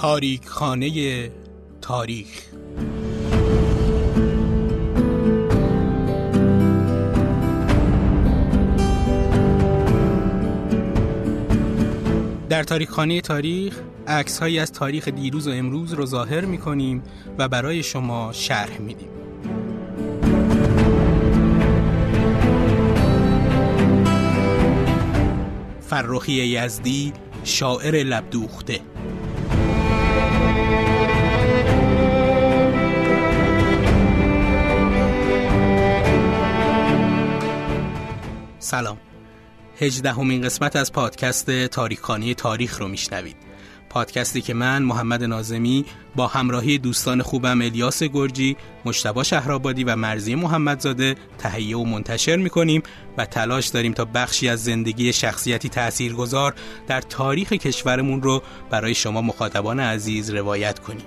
تاریک خانه تاریخ در تاریک خانه تاریخ عکس هایی از تاریخ دیروز و امروز رو ظاهر می کنیم و برای شما شرح میدیم. فرخی یزدی شاعر لبدوخته سلام هجدهمین قسمت از پادکست تاریخانی تاریخ رو میشنوید پادکستی که من محمد نازمی با همراهی دوستان خوبم الیاس گرجی، مشتبا شهرآبادی و مرزی محمدزاده تهیه و منتشر می‌کنیم و تلاش داریم تا بخشی از زندگی شخصیتی تاثیرگذار در تاریخ کشورمون رو برای شما مخاطبان عزیز روایت کنیم.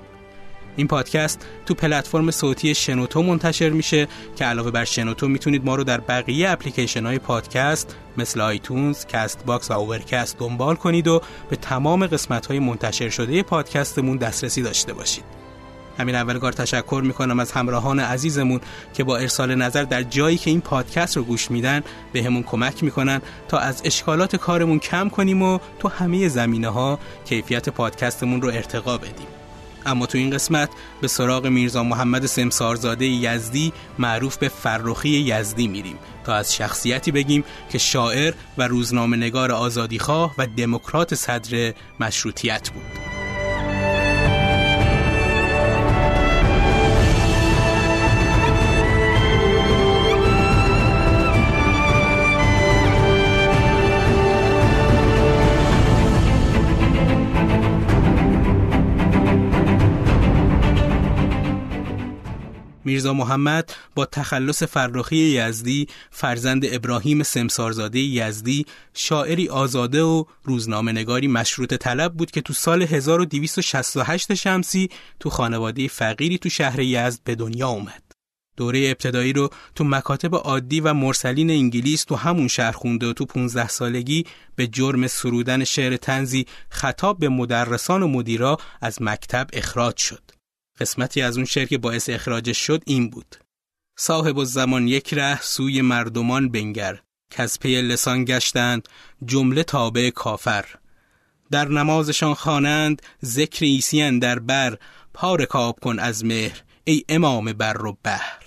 این پادکست تو پلتفرم صوتی شنوتو منتشر میشه که علاوه بر شنوتو می‌تونید ما رو در بقیه اپلیکیشن های پادکست مثل iTunes، Castbox و Overcast دنبال کنید و به تمام قسمت های منتشر شده پادکستمون دسترسی داشته باشید. همین اول کار تشکر می‌کنم از همراهان عزیزمون که با ارسال نظر در جایی که این پادکست رو گوش میدن به همون کمک می‌کنن تا از اشکالات کارمون کم کنیم و تو همه زمینه ها کیفیت پادکستمون رو ارتقا بدیم. اما تو این قسمت به سراغ میرزا محمد سمسارزاده یزدی معروف به فرخی یزدی میریم تا از شخصیتی بگیم که شاعر و روزنامه نگار آزادیخواه و دموکرات صدر مشروطیت بود. میرزا محمد با تخلص فرخی یزدی فرزند ابراهیم سمسارزاده یزدی شاعری آزاده و روزنامه نگاری مشروط طلب بود که تو سال 1268 شمسی تو خانواده فقیری تو شهر یزد به دنیا اومد. دوره ابتدایی رو تو مکاتب عادی و مرسلین انگلیس تو همون شهر خونده و تو 15 سالگی به جرم سرودن شعر تنزی خطاب به مدرسان و مدیرا از مکتب اخراج شد. قسمتی از اون شعر که باعث اخراجش شد این بود. صاحب زمان یک ره سوی مردمان بنگر که از پی لسان گشتند جمله تابع کافر. در نمازشان خوانند ذکر ایسیان در بر پار کاب کن از مهر ای امام بر و بحر.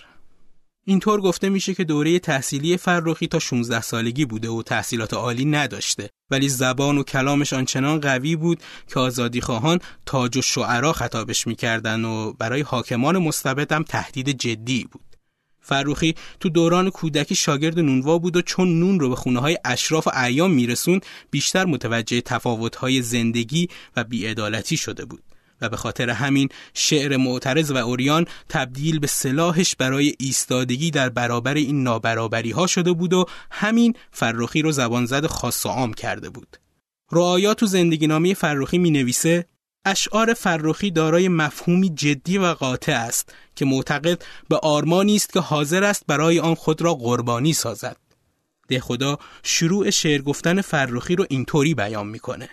اینطور گفته میشه که دوره تحصیلی فرخی تا 16 سالگی بوده و تحصیلات عالی نداشته ولی زبان و کلامش آنچنان قوی بود که آزادی خواهان تاج و شعرا خطابش می‌کردن و برای حاکمان مستبد هم تهدید جدی بود. فروخی تو دوران کودکی شاگرد نونوا بود و چون نون رو به خونه های اشراف و ایام میرسوند بیشتر متوجه تفاوت های زندگی و بیعدالتی شده بود. و به خاطر همین شعر معترض و اوریان تبدیل به سلاحش برای ایستادگی در برابر این نابرابری ها شده بود و همین فرخی رو زبان زد خاص و عام کرده بود. رعایات و زندگی نامی فرخی می نویسه اشعار فرخی دارای مفهومی جدی و قاطع است که معتقد به آرمانی است که حاضر است برای آن خود را قربانی سازد. ده خدا شروع شعر گفتن فرخی رو اینطوری بیان می‌کنه.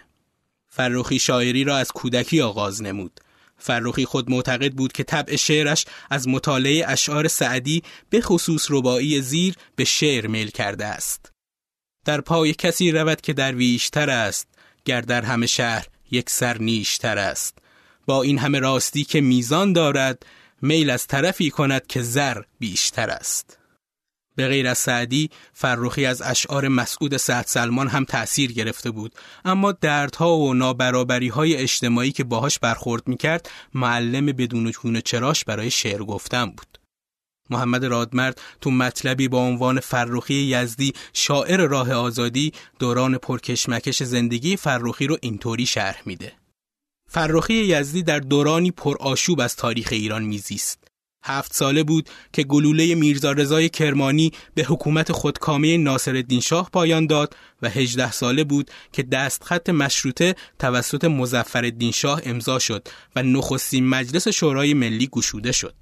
فرخی شاعری را از کودکی آغاز نمود. فرخی خود معتقد بود که طبع شعرش از مطالعه اشعار سعدی به خصوص ربایی زیر به شعر میل کرده است. در پای کسی رود که درویشتر است، گر در همه شهر یک سر نیشتر است. با این همه راستی که میزان دارد، میل از طرفی کند که زر بیشتر است. به غیر از سعدی فرخی از اشعار مسعود سعد سلمان هم تأثیر گرفته بود. اما دردها و نابرابری های اجتماعی که باهاش برخورد می‌کرد معلم بدون چون چراش برای شعر گفتن بود. محمد رادمرد تو مطلبی با عنوان فرخی یزدی شاعر راه آزادی دوران پرکشمکش زندگی فرخی رو اینطوری شرح میده. فرخی یزدی در دورانی پرآشوب از تاریخ ایران میزیست. هفت ساله بود که گلوله میرزا رضای کرمانی به حکومت خودکامه ناصرالدین شاه پایان داد و هجده ساله بود که دستخط مشروطه توسط مزفر شاه امضا شد و نخستین مجلس شورای ملی گشوده شد.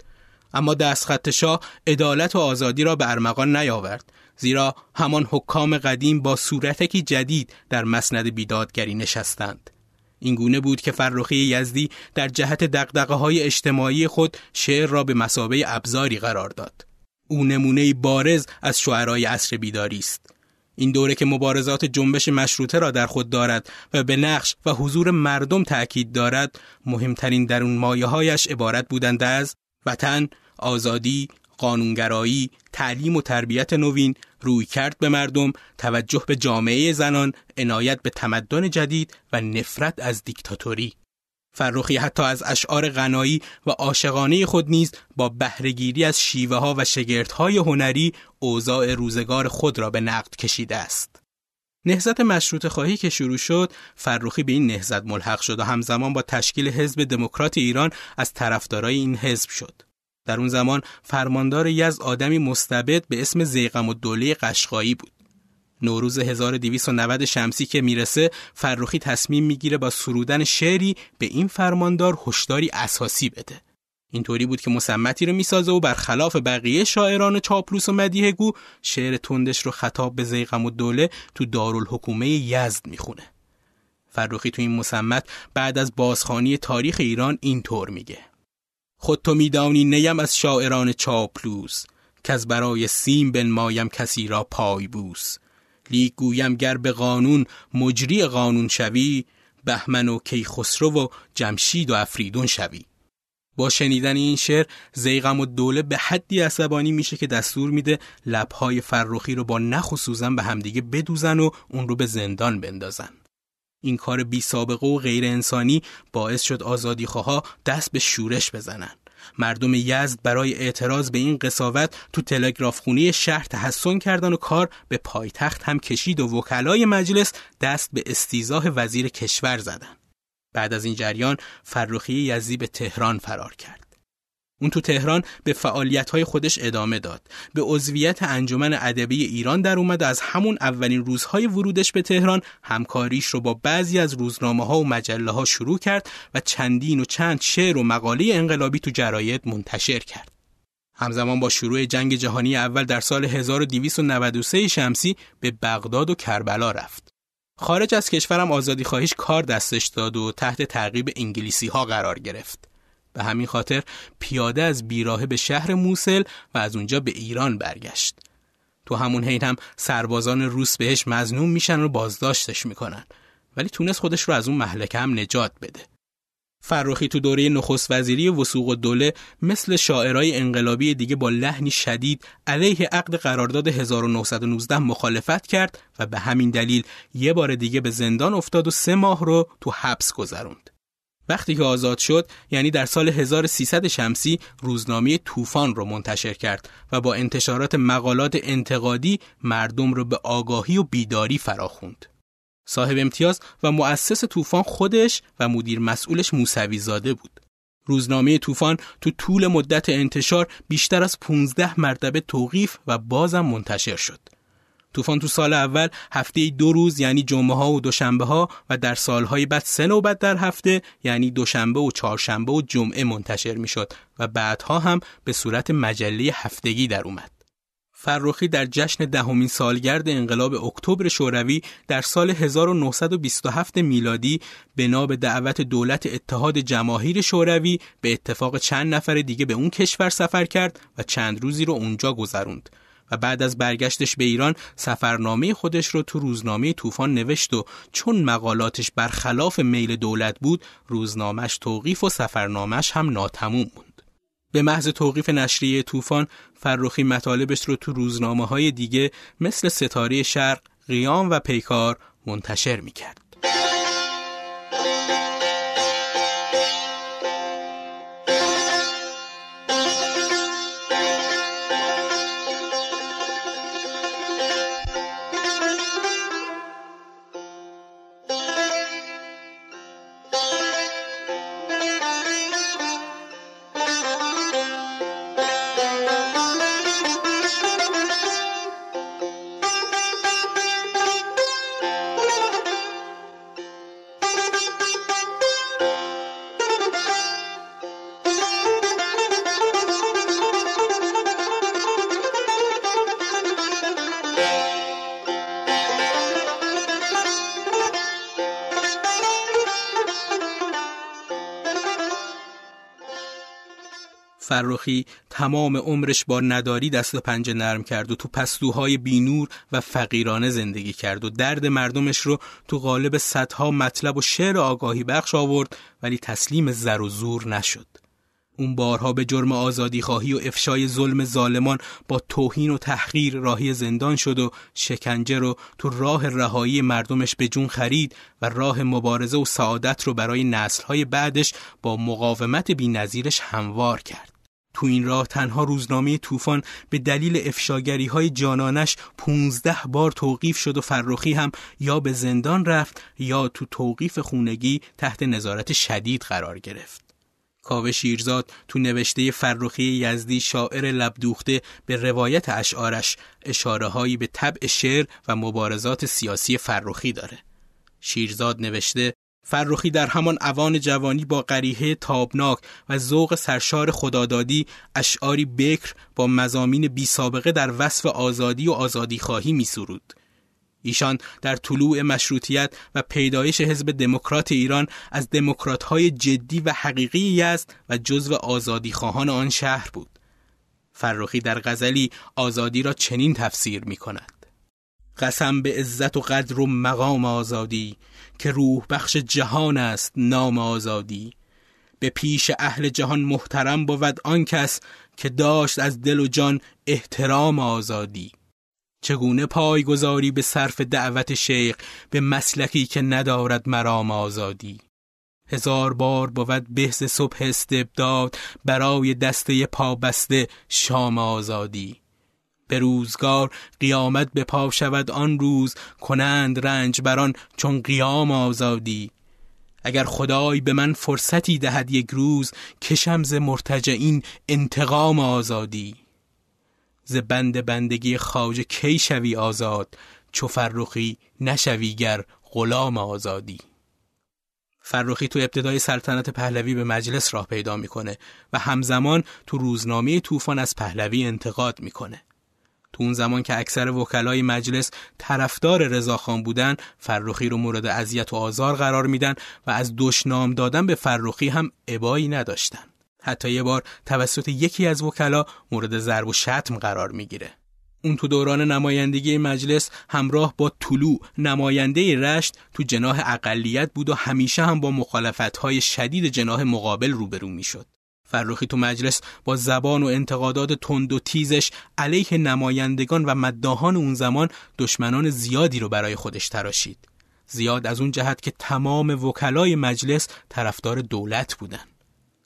اما دستخط شاه عدالت و آزادی را به ارمغان نیاورد زیرا همان حکام قدیم با صورتکی جدید در مسند بیدادگری نشستند. این گونه بود که فرخی یزدی در جهت دقدقه های اجتماعی خود شعر را به مسابه ابزاری قرار داد. او نمونه بارز از شعرای عصر بیداری است. این دوره که مبارزات جنبش مشروطه را در خود دارد و به نقش و حضور مردم تأکید دارد مهمترین درون مایه هایش عبارت بودند از وطن، آزادی، قانونگرایی، تعلیم و تربیت نوین، روی کرد به مردم، توجه به جامعه زنان، عنایت به تمدن جدید و نفرت از دیکتاتوری. فرخی حتی از اشعار غنایی و عاشقانه خود نیز با بهرهگیری از شیوه ها و شگردهای هنری اوضاع روزگار خود را به نقد کشیده است. نهزت مشروط خواهی که شروع شد فرخی به این نهزت ملحق شد و همزمان با تشکیل حزب دموکرات ایران از طرفدارای این حزب شد. در اون زمان فرماندار یز آدمی مستبد به اسم زیغم و دوله قشقایی بود. نوروز 1290 شمسی که می‌رسه فرخی تصمیم می‌گیره با سرودن شعری به این فرماندار هشداری اساسی بده. اینطوری بود که مسمتی رو می‌سازه و برخلاف بقیه شاعران چاپلوس و مدیه گو شعر تندش رو خطاب به زیغم و دوله تو دارالحکومه یزد می‌خونه. فرخی تو این مسمت بعد از بازخانی تاریخ ایران اینطور میگه خود تو میدانی نیم از شاعران چاپلوس که از برای سیم بنمایم کسی را پای بوس لیک گویم گر به قانون مجری قانون شوی بهمن و کیخسرو و جمشید و افریدون شوی. با شنیدن این شعر زیغم و دوله به حدی عصبانی میشه که دستور میده لبهای فرخی رو با نخ و سوزن به همدیگه بدوزن و اون رو به زندان بندازن. این کار بی سابقه و غیر انسانی باعث شد آزادی خواه دست به شورش بزنن مردم یزد برای اعتراض به این قصاوت تو تلگراف خونی شهر تحسن کردن و کار به پایتخت هم کشید و وکلای مجلس دست به استیزاه وزیر کشور زدن. بعد از این جریان فرخی یزدی به تهران فرار کرد. اون تو تهران به فعالیت‌های خودش ادامه داد. به عضویت انجمن ادبی ایران در اومد از همون اولین روزهای ورودش به تهران همکاریش رو با بعضی از روزنامه ها و مجله ها شروع کرد و چندین و چند شعر و مقاله انقلابی تو جراید منتشر کرد. همزمان با شروع جنگ جهانی اول در سال 1293 شمسی به بغداد و کربلا رفت. خارج از کشورم آزادی خواهیش کار دستش داد و تحت تعقیب انگلیسی ها قرار گرفت. به همین خاطر پیاده از بیراهه به شهر موسل و از اونجا به ایران برگشت. تو همون حین هم سربازان روس بهش مزنون میشن و بازداشتش می‌کنن ولی تونست خودش رو از اون محلکه هم نجات بده. فرخی تو دوره نخست وزیری وسوق و دوله مثل شاعرای انقلابی دیگه با لحنی شدید علیه عقد قرارداد 1919 مخالفت کرد و به همین دلیل یه بار دیگه به زندان افتاد و سه ماه رو تو حبس گذروند. وقتی که آزاد شد یعنی در سال 1300 شمسی روزنامه طوفان رو منتشر کرد و با انتشارات مقالات انتقادی مردم رو به آگاهی و بیداری فراخوند. صاحب امتیاز و مؤسس طوفان خودش و مدیر مسئولش موسوی زاده بود. روزنامه طوفان تو طول مدت انتشار بیشتر از 15 مرتبه توقیف و بازم منتشر شد. طوفان تو سال اول هفته دو روز یعنی جمعه ها و دوشنبه ها و در سالهای بعد سه نوبت در هفته یعنی دوشنبه و چهارشنبه و جمعه منتشر می‌شد و بعدها هم به صورت مجله هفتگی در اومد. فرخی در جشن دهمین سالگرد انقلاب اکتبر شوروی در سال 1927 میلادی بنا به دعوت دولت اتحاد جماهیر شوروی به اتفاق چند نفر دیگه به اون کشور سفر کرد و چند روزی رو اونجا گذروند و بعد از برگشتش به ایران سفرنامه خودش رو تو روزنامه طوفان نوشت و چون مقالاتش برخلاف میل دولت بود روزنامهش توقیف و سفرنامهش هم ناتموم بود. به محض توقیف نشریه طوفان فرخی مطالبش رو تو روزنامه های دیگه مثل ستاره شرق، قیام و پیکار منتشر می‌کرد. فرخی تمام عمرش با نداری دست پنجه نرم کرد و تو پستوهای بینور و فقیرانه زندگی کرد و درد مردمش رو تو قالب صدها مطلب و شعر آگاهی بخش آورد ولی تسلیم زر و زور نشد. اون بارها به جرم آزادی خواهی و افشای ظلم ظالمان با توهین و تحقیر راهی زندان شد و شکنجه رو تو راه رهایی مردمش به جون خرید و راه مبارزه و سعادت رو برای نسلهای بعدش با مقاومت بینظیرش هموار کرد. تو این راه تنها روزنامه طوفان به دلیل افشاگری های جانانش 15 بار توقیف شد و فرخی هم یا به زندان رفت یا تو توقیف خونگی تحت نظارت شدید قرار گرفت. کاوه شیرزاد تو نوشته فرخی یزدی شاعر لبدوخته به روایت اشعارش اشاره هایی به طبع شعر و مبارزات سیاسی فرخی داره. شیرزاد نوشته فرخی در همان اوان جوانی با قریحه تابناک و ذوق سرشار خدادادی اشعاری بکر با مزامین بی سابقه در وصف آزادی و آزادی خواهی می سرود. ایشان در طلوع مشروطیت و پیدایش حزب دموکرات ایران از دموکرات‌های جدی و حقیقی یزد و جزو آزادی خواهان آن شهر بود. فرخی در غزلی آزادی را چنین تفسیر می کند. قسم به عزت و قدر و مقام آزادی که روح بخش جهان است نام آزادی. به پیش اهل جهان محترم بود آن کس که داشت از دل و جان احترام آزادی. چگونه پای گذاری به صرف دعوت شیخ به مسلکی که ندارد مرام آزادی؟ هزار بار بود بهز صبح استبداد برای دسته پابسته شام آزادی. به روزگار قیامت به پا شود آن روز کنند رنج بران چون قیام آزادی. اگر خدای به من فرصتی دهد یک روز کشم ز مرتجعین انتقام آزادی. ز بند بندگی خواجه کی شوی آزاد؟ چو فرخی نشوی گر غلام آزادی. فرخی تو ابتدای سلطنت پهلوی به مجلس راه پیدا می‌کنه و همزمان تو روزنامه طوفان از پهلوی انتقاد می‌کنه. تو اون زمان که اکثر وکلای مجلس طرفدار رضاخان بودن فرخی رو مورد اذیت و آزار قرار میدن و از دشنام دادن به فرخی هم ابایی نداشتن حتی یه بار توسط یکی از وکلا مورد ضرب و شتم قرار می‌گیره اون تو دوران نمایندگی مجلس همراه با طلوع نماینده رشت تو جناح اقلیت بود و همیشه هم با مخالفتهای شدید جناح مقابل روبرو می‌شد. فرخی تو مجلس با زبان و انتقادات تند و تیزش علیه نمایندگان و مداهان اون زمان دشمنان زیادی رو برای خودش تراشید. زیاد از اون جهت که تمام وکلای مجلس طرفدار دولت بودن.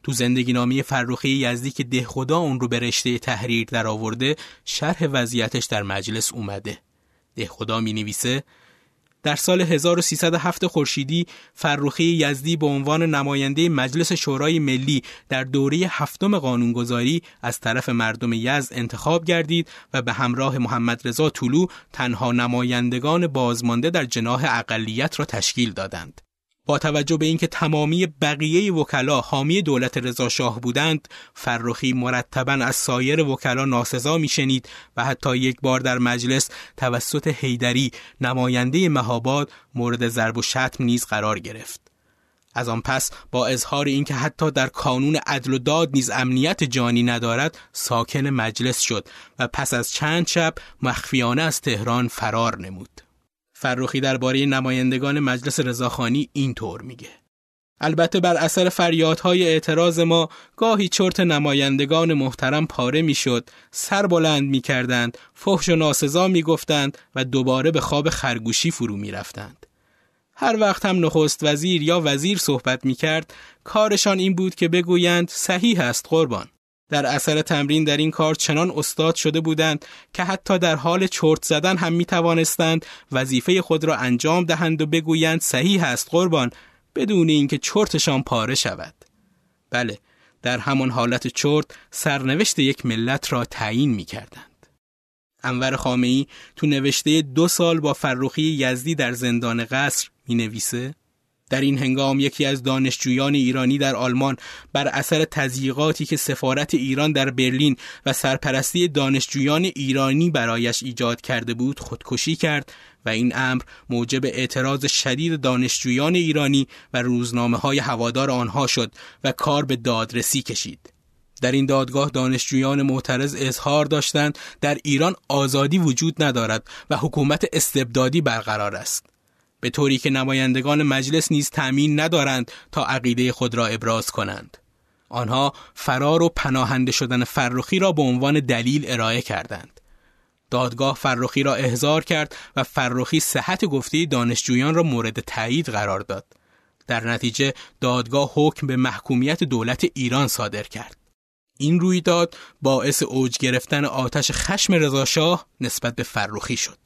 تو زندگی نامی فرخی یزدی که ده خدا اون رو به رشته تحریر در آورده شرح وضعیتش در مجلس اومده. ده خدا می نویسه در سال 1307 خورشیدی فرخی یزدی به عنوان نماینده مجلس شورای ملی در دوره هفتم قانونگذاری از طرف مردم یزد انتخاب گردید و به همراه محمد رضا طلو تنها نمایندگان بازمانده در جناح اقلیت را تشکیل دادند. با توجه به اینکه تمامی بقیه وکلا حامی دولت رضا شاه بودند فرخی مرتبا از سایر وکلا ناسزا میشنید و حتی یک بار در مجلس توسط هیدری نماینده مهاباد مورد ضرب و شتم نیز قرار گرفت. از آن پس با اظهار اینکه حتی در کانون عدل و داد نیز امنیت جانی ندارد ساکن مجلس شد و پس از چند شب مخفیانه از تهران فرار نمود. فرخی درباره نمایندگان مجلس رضاخانی اینطور میگه. البته بر اثر فریادهای اعتراض ما گاهی چرت نمایندگان محترم پاره می‌شد سر بلند می‌کردند فحش و ناسزا می‌گفتند و دوباره به خواب خرگوشی فرو می‌رفتند. هر وقت هم نخست وزیر یا وزیر صحبت می‌کرد کارشان این بود که بگویند صحیح است قربان. در اثر تمرین در این کار چنان استاد شده بودند که حتی در حال چرت زدن هم می توانستند وظیفه خود را انجام دهند و بگویند صحیح است قربان بدون اینکه چرتشان پاره شود. بله در همان حالت چرت سرنوشت یک ملت را تعیین می کردند انور خامعی تو نوشته دو سال با فرخی یزدی در زندان قصر می نویسه در این هنگام یکی از دانشجویان ایرانی در آلمان بر اثر تضییقاتی که سفارت ایران در برلین و سرپرستی دانشجویان ایرانی برایش ایجاد کرده بود خودکشی کرد و این امر موجب اعتراض شدید دانشجویان ایرانی و روزنامه های هوادار آنها شد و کار به دادرسی کشید. در این دادگاه دانشجویان معترض اظهار داشتند در ایران آزادی وجود ندارد و حکومت استبدادی برقرار است به طوری که نمایندگان مجلس نیز تأمین ندارند تا عقیده خود را ابراز کنند. آنها فرار و پناهنده شدن فرخی را به عنوان دلیل ارائه کردند. دادگاه فرخی را احضار کرد و فرخی صحت گفته دانشجویان را مورد تایید قرار داد. در نتیجه دادگاه حکم به محکومیت دولت ایران صادر کرد. این رویداد باعث اوج گرفتن آتش خشم رضاشاه نسبت به فرخی شد.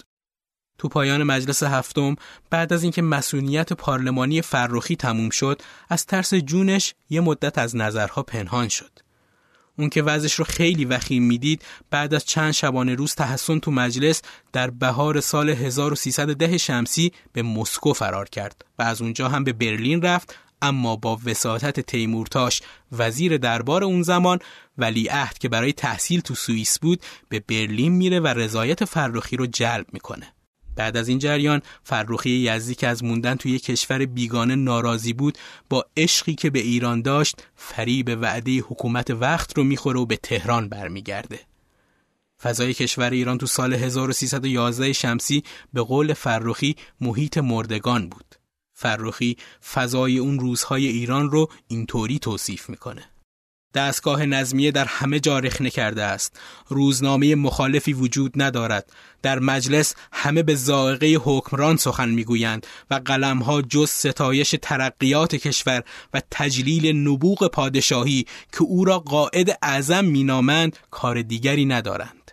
تو پایان مجلس هفتم بعد از اینکه مسئولیت پارلمانی فرخی تموم شد از ترس جونش یه مدت از نظرها پنهان شد. اون که وضعش رو خیلی وخیم می‌دید بعد از چند شبانه روز تحسن تو مجلس در بهار سال 1310 شمسی به مسکو فرار کرد و از اونجا هم به برلین رفت اما با وساطت تیمورتاش وزیر دربار اون زمان ولیعهد که برای تحصیل تو سوئیس بود به برلین میره و رضایت فرخی رو جلب می‌کنه. بعد از این جریان فرخی یزدی که از موندن توی کشور بیگانه ناراضی بود با عشقی که به ایران داشت فریب وعده حکومت وقت رو می‌خوره و به تهران برمیگرده. فضای کشور ایران تو سال 1311 شمسی به قول فرخی محیط مردگان بود. فرخی فضای اون روزهای ایران رو اینطوری توصیف می‌کنه. دستگاه نظمیه در همه جا رخنه کرده است. روزنامه مخالفی وجود ندارد. در مجلس همه به زائقه حکمران سخن می‌گویند و قلمها جز ستایش ترقیات کشور و تجلیل نبوغ پادشاهی که او را قائد اعظم مینامند کار دیگری ندارند.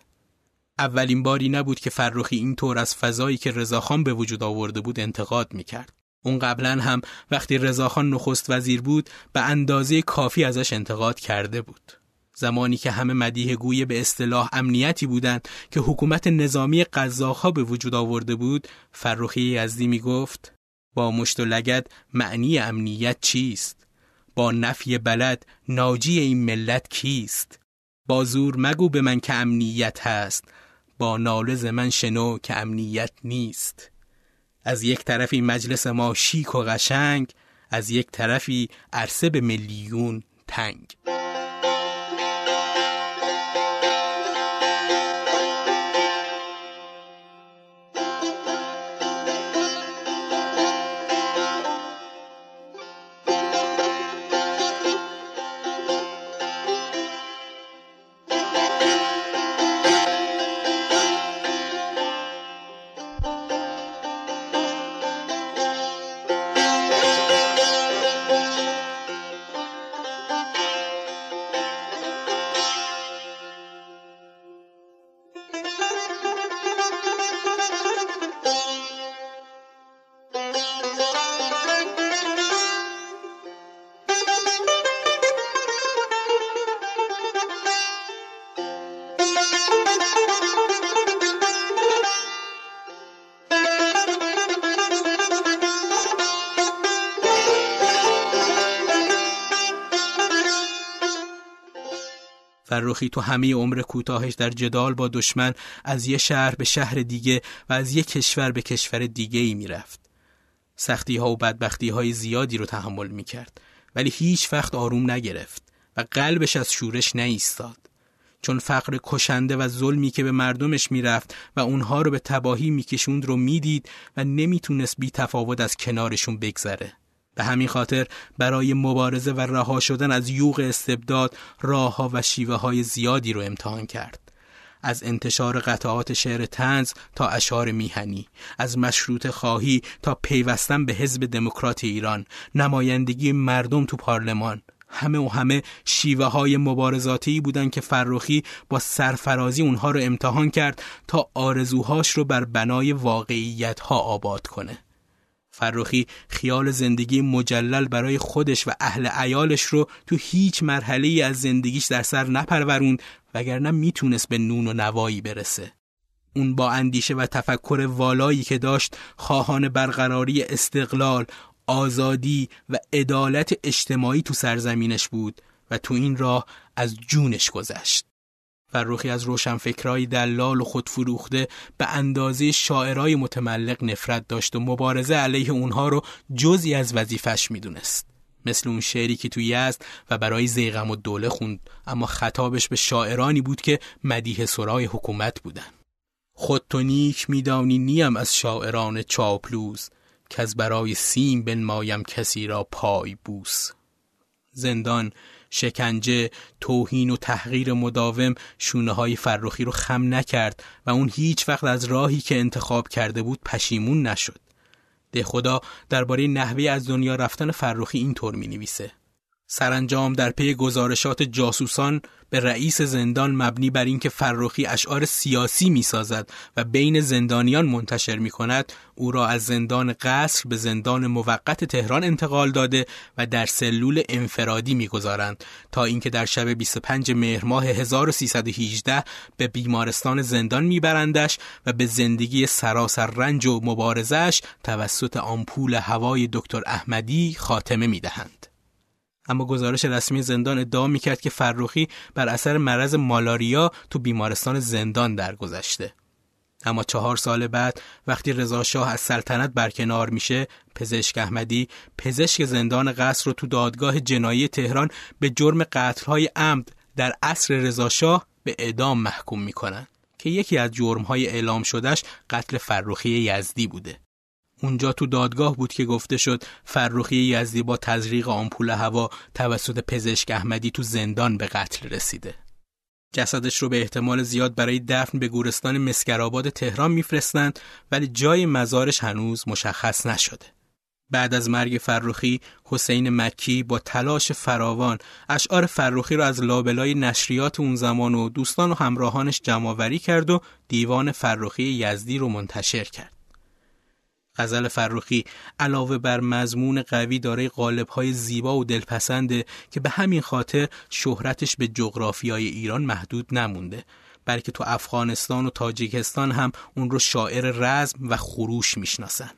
اولین باری نبود که فرخی اینطور از فضایی که رضاخان به وجود آورده بود انتقاد می‌کرد. اون قبلا هم وقتی رضاخان نخست وزیر بود به اندازه کافی ازش انتقاد کرده بود. زمانی که همه مدیه گوی به اصطلاح امنیتی بودند که حکومت نظامی قزاقها به وجود آورده بود فرخی یزدی می گفت با مشت و لگد معنی امنیت چیست؟ با نفی بلد ناجی این ملت کیست؟ با زور مگو به من که امنیت هست با نالز من شنو که امنیت نیست از یک طرفی مجلس ما شیک و قشنگ از یک طرفی عرصه به میلیون تنگ. فرخی تو همه عمر کوتاهش در جدال با دشمن از یه شهر به شهر دیگه و از یه کشور به کشور دیگه ای می‌رفت. سختی ها و بدبختی های زیادی رو تحمل می کرد ولی هیچ وقت آروم نگرفت و قلبش از شورش نیستاد. چون فقر کشنده و ظلمی که به مردمش می‌رفت و اونها رو به تباهی میکشوند رو می‌دید و نمی‌تونست بی تفاوت از کنارشون بگذره. به همین خاطر برای مبارزه و رها شدن از یوغ استبداد راهها و شیوه های زیادی رو امتحان کرد. از انتشار قطعات شعر تنز تا اشعار میهنی از مشروط خواهی تا پیوستن به حزب دموکرات ایران نمایندگی مردم تو پارلمان همه و همه شیوه های مبارزاتی بودند که فرخی با سرفرازی اونها رو امتحان کرد تا آرزوهاش رو بر بنای واقعیت ها آباد کنه فرخی خیال زندگی مجلل برای خودش و اهل عیالش رو تو هیچ مرحله از زندگیش در سر نپروروند وگرنه می‌تونست به نون و نوایی برسه. اون با اندیشه و تفکر والایی که داشت خواهان برقراری استقلال، آزادی و عدالت اجتماعی تو سرزمینش بود و تو این راه از جونش گذشت. فرخی از روشنفکرای دلال و خودفروخته به اندازه شاعرای متملق نفرت داشت و مبارزه علیه اونها رو جزی از وظیفش می‌دونست. مثل اون شعری که تو یزد و برای زیغم و دوله خوند اما خطابش به شاعرانی بود که مدیه سرای حکومت بودن خود تو نیک میدانی نیم از شاعران چاپلوز که از برای سیم بنمایم کسی را پای بوس زندان شکنجه توهین و تحقیر مداوم شونه های فرخی رو خم نکرد و اون هیچ وقت از راهی که انتخاب کرده بود پشیمون نشد. ده خدا درباره نحوه از دنیا رفتن فرخی اینطور می نویسه سرانجام در پی گزارشات جاسوسان به رئیس زندان مبنی بر اینکه فرخی اشعار سیاسی می‌سازد و بین زندانیان منتشر می کند او را از زندان قصر به زندان موقت تهران انتقال داده و در سلول انفرادی می‌گذارند تا اینکه در شب 25 مهر ماه 1318 به بیمارستان زندان میبرندش و به زندگی سراسر رنج و مبارزش توسط آمپول هوای دکتر احمدی خاتمه می‌دهند. اما گزارش رسمی زندان ادعا می‌کرد که فرخی بر اثر مرض مالاریا تو بیمارستان زندان درگذشته. اما چهار سال بعد وقتی رضا شاه از سلطنت برکنار میشه پزشک احمدی پزشک زندان قصر رو تو دادگاه جنایی تهران به جرم قتلهای عمد در عصر رضا شاه به اعدام محکوم می‌کنن که یکی از جرمهای اعلام شدهش قتل فرخی یزدی بوده اونجا تو دادگاه بود که گفته شد فرخی یزدی با تزریق آمپول هوا توسط پزشک احمدی تو زندان به قتل رسیده. جسدش رو به احتمال زیاد برای دفن به گورستان مسکرآباد تهران میفرستند ولی جای مزارش هنوز مشخص نشده. بعد از مرگ فرخی حسین مکی با تلاش فراوان اشعار فرخی را از لابلای نشریات اون زمان و دوستان و همراهانش جمعآوری کرد و دیوان فرخی یزدی رو منتشر کرد. غزل فرخی علاوه بر مضمون قوی دارای قالب‌های زیبا و دلپسنده که به همین خاطر شهرتش به جغرافیای ایران محدود نمونده بلکه تو افغانستان و تاجیکستان هم اون رو شاعر رزم و خروش می‌شناسن.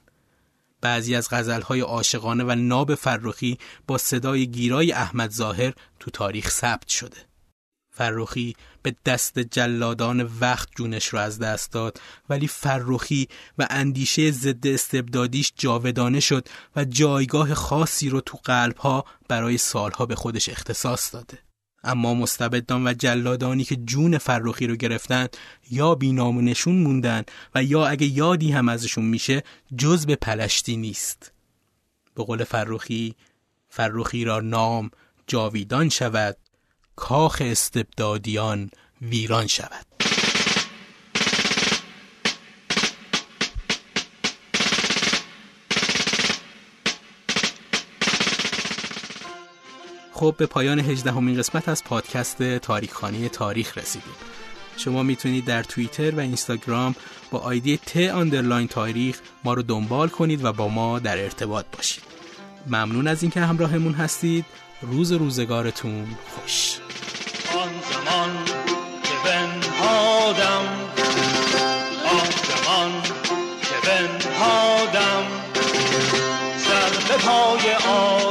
بعضی از غزلهای عاشقانه و ناب فرخی با صدای گیرای احمد ظاهر تو تاریخ ثبت شده. فرخی به دست جلادان وقت جونش رو از دست داد. ولی فرخی و اندیشه ضد استبدادیش جاودانه شد و جایگاه خاصی رو تو قلبها برای سالها به خودش اختصاص داده. اما مستبدان و جلادانی که جون فرخی رو گرفتن یا بینام و نشون موندن و یا اگه یادی هم ازشون میشه جز به پلشتی نیست. به قول فرخی فرخی را نام جاویدان شود. کاخ استبدادیان ویران شود. خب به پایان هجدهمین قسمت از پادکست تاریخخانه تاریخ رسیدیم. شما می‌تونید در توییتر و اینستاگرام با آیدی ت آندرلاین تاریخ ما رو دنبال کنید و با ما در ارتباط باشید. ممنون از اینکه همراهمون هستید. روز روزگارتون خوش. آن زمان که بنهادم آن زمان که بنهادم سر به پای آزادی